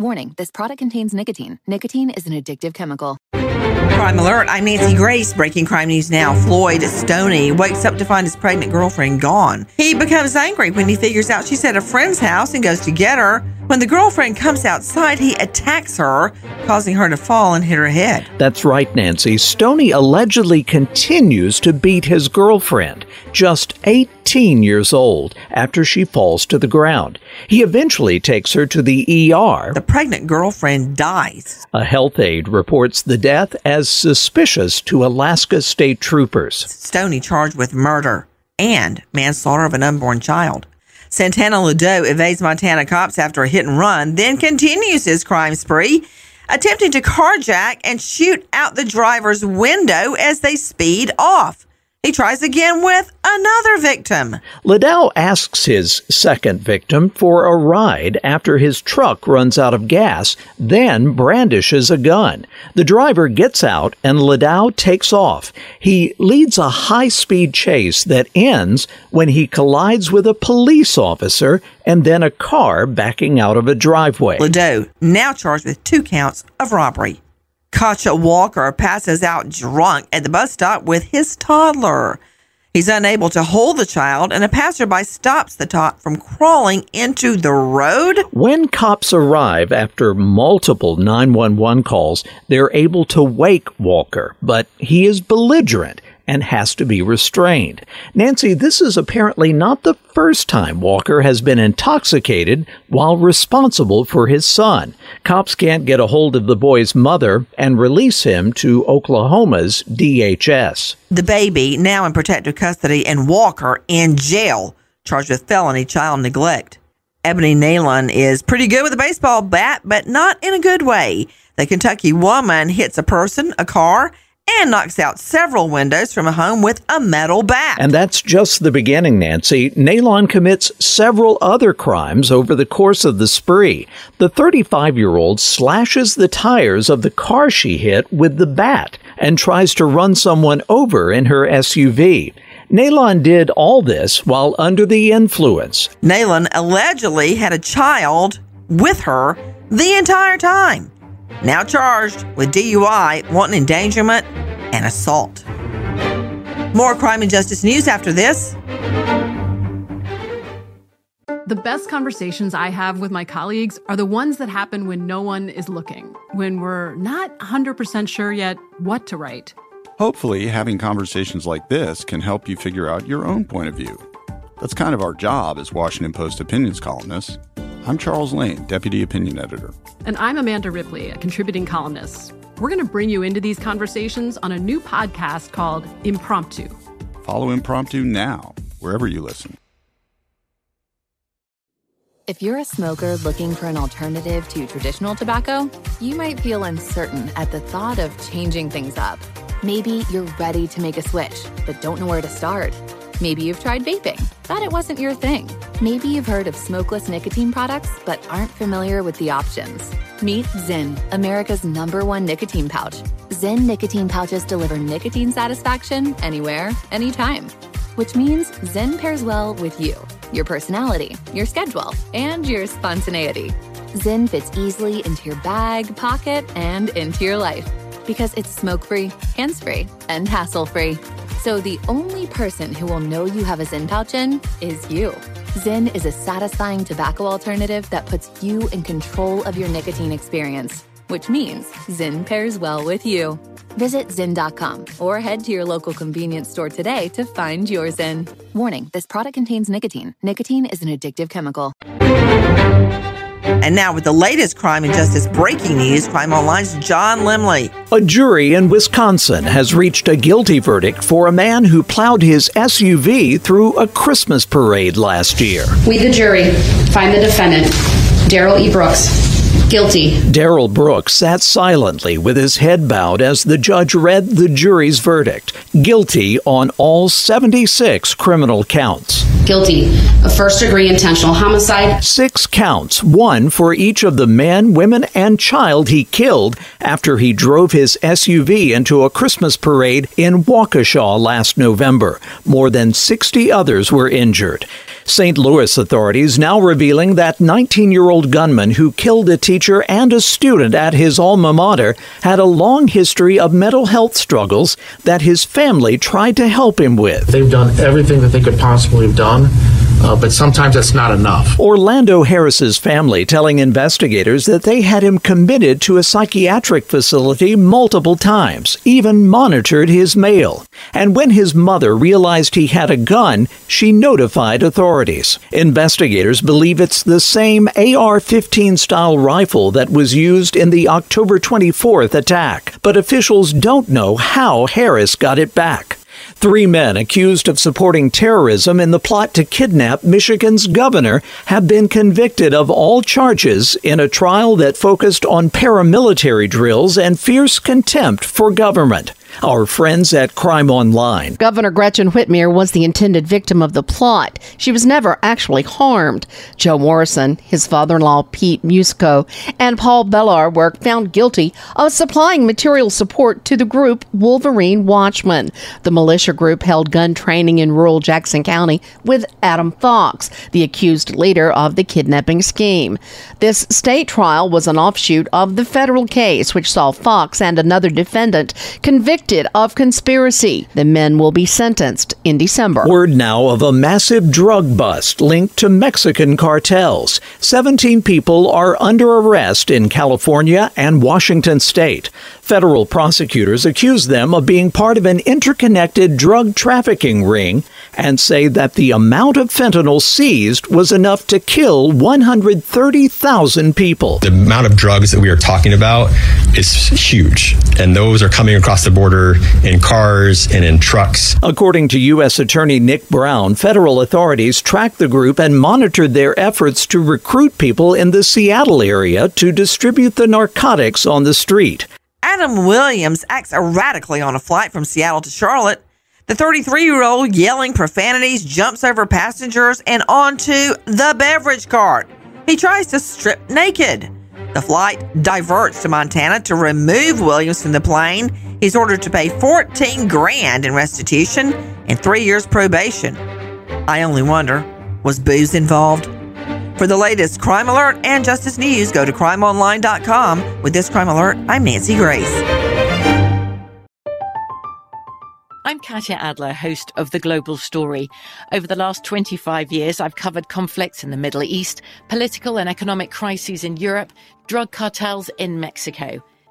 Warning this product contains nicotine. Nicotine is an addictive chemical. Crime Alert. I'm Nancy Grace. Breaking crime news now. Floyd Stoney wakes up to find his pregnant girlfriend gone. He becomes angry when he figures out she's at a friend's house and goes to get her. When the girlfriend comes outside, he attacks her, causing her to fall and hit her head. That's right, Nancy. Stoney allegedly continues to beat his girlfriend, just 18 years old, after she falls to the ground. He eventually takes her to the ER. The pregnant girlfriend dies. A health aide reports the death as suspicious to Alaska state troopers. Stoney charged with murder and manslaughter of an unborn child. Santana Ladeau evades Montana cops after a hit and run, then continues his crime spree, attempting to carjack and shoot out the driver's window as they speed off. He tries again with another victim. Ladeau asks his second victim for a ride after his truck runs out of gas, then brandishes a gun. The driver gets out and Ladeau takes off. He leads a high speed chase that ends when he collides with a police officer and then a car backing out of a driveway. Ladeau, now charged with two counts of robbery. Katcha Walker passes out drunk at the bus stop with his toddler. He's unable to hold the child, and a passerby stops the tot from crawling into the road. When cops arrive after multiple 911 calls, they're able to wake Walker, but he is belligerent and has to be restrained. Nancy, this is apparently not the first time Walker has been intoxicated while responsible for his son. Cops can't get a hold of the boy's mother and release him to Oklahoma's DHS. The baby, now in protective custody, and Walker in jail, charged with felony child neglect. Ebony Nalon is pretty good with a baseball bat, but not in a good way. The Kentucky woman hits a person, a car, and knocks out several windows from a home with a metal bat. And that's just the beginning, Nancy. Nalon commits several other crimes over the course of the spree. The 35 year old slashes the tires of the car she hit with the bat and tries to run someone over in her SUV. Nalon did all this while under the influence. Nalon allegedly had a child with her the entire time now charged with DUI, wanton endangerment, and assault. More crime and justice news after this. The best conversations I have with my colleagues are the ones that happen when no one is looking, when we're not 100% sure yet what to write. Hopefully, having conversations like this can help you figure out your own point of view. That's kind of our job as Washington Post opinions columnists. I'm Charles Lane, Deputy Opinion Editor. And I'm Amanda Ripley, a contributing columnist. We're going to bring you into these conversations on a new podcast called Impromptu. Follow Impromptu now, wherever you listen. If you're a smoker looking for an alternative to traditional tobacco, you might feel uncertain at the thought of changing things up. Maybe you're ready to make a switch, but don't know where to start. Maybe you've tried vaping, thought it wasn't your thing. Maybe you've heard of smokeless nicotine products, but aren't familiar with the options. Meet Zyn, America's number one nicotine pouch. Zyn nicotine pouches deliver nicotine satisfaction anywhere, anytime. Which means Zyn pairs well with you, your personality, your schedule, and your spontaneity. Zyn fits easily into your bag, pocket, and into your life because it's smoke free, hands free, and hassle free. So the only person who will know you have a Zyn pouch in is you. Zyn is a satisfying tobacco alternative that puts you in control of your nicotine experience, which means Zyn pairs well with you. Visit Zyn.com or head to your local convenience store today to find your Zyn. Warning this product contains nicotine. Nicotine is an addictive chemical. And now, with the latest crime and justice breaking news, Crime Online's John Limley. A jury in Wisconsin has reached a guilty verdict for a man who plowed his SUV through a Christmas parade last year. We, the jury, find the defendant, Darrell E. Brooks, Guilty. Darrell Brooks sat silently with his head bowed as the judge read the jury's verdict guilty on all 76 criminal counts. Guilty of first degree intentional homicide. Six counts, one for each of the men, women, and child he killed after he drove his SUV into a Christmas parade in Waukesha last November. More than 60 others were injured. St. Louis authorities now revealing that 19 year old gunman who killed a teacher and a student at his alma mater had a long history of mental health struggles that his family tried to help him with. They've done everything that they could possibly have done uh, but sometimes that's not enough. Orlando Harris's family telling investigators that they had him committed to a psychiatric facility multiple times, even monitored his mail. And when his mother realized he had a gun, she notified authorities. Investigators believe it's the same AR 15 style rifle that was used in the October 24th attack, but officials don't know how Harris got it back. Three men accused of supporting terrorism in the plot to kidnap Michigan's governor have been convicted of all charges in a trial that focused on paramilitary drills and fierce contempt for government our friends at Crime Online. Governor Gretchen Whitmer was the intended victim of the plot. She was never actually harmed. Joe Morrison, his father in law Pete Musico, and Paul Bellar were found guilty of supplying material support to the group Wolverine Watchmen. The militia group held gun training in rural Jackson County with Adam Fox, the accused leader of the kidnapping scheme. This state trial was an offshoot of the federal case, which saw Fox and another defendant convicted convicted of conspiracy. The men will be sentenced in December. Word now of a massive drug bust linked to Mexican cartels. 17 people are under arrest in California and Washington state. Federal prosecutors accuse them of being part of an interconnected drug trafficking ring and say that the amount of fentanyl seized was enough to kill 130,000 people. The amount of drugs that we are talking about is huge, and those are coming across the border in cars and in trucks. According to U.S. Attorney Nick Brown, federal authorities tracked the group and monitored their efforts to recruit people in the Seattle area to distribute the narcotics on the street. Adam Williams acts erratically on a flight from Seattle to Charlotte. The 33 year old yelling profanities, jumps over passengers and onto the beverage cart. He tries to strip naked. The flight diverts to Montana to remove Williams from the plane. He's ordered to pay 14 grand in restitution and three years probation. I only wonder, was booze involved? For the latest crime alert and justice news, go to crimeonline.com. With this crime alert, I'm Nancy Grace. I'm Katya Adler, host of The Global Story. Over the last 25 years, I've covered conflicts in the Middle East, political and economic crises in Europe, drug cartels in Mexico.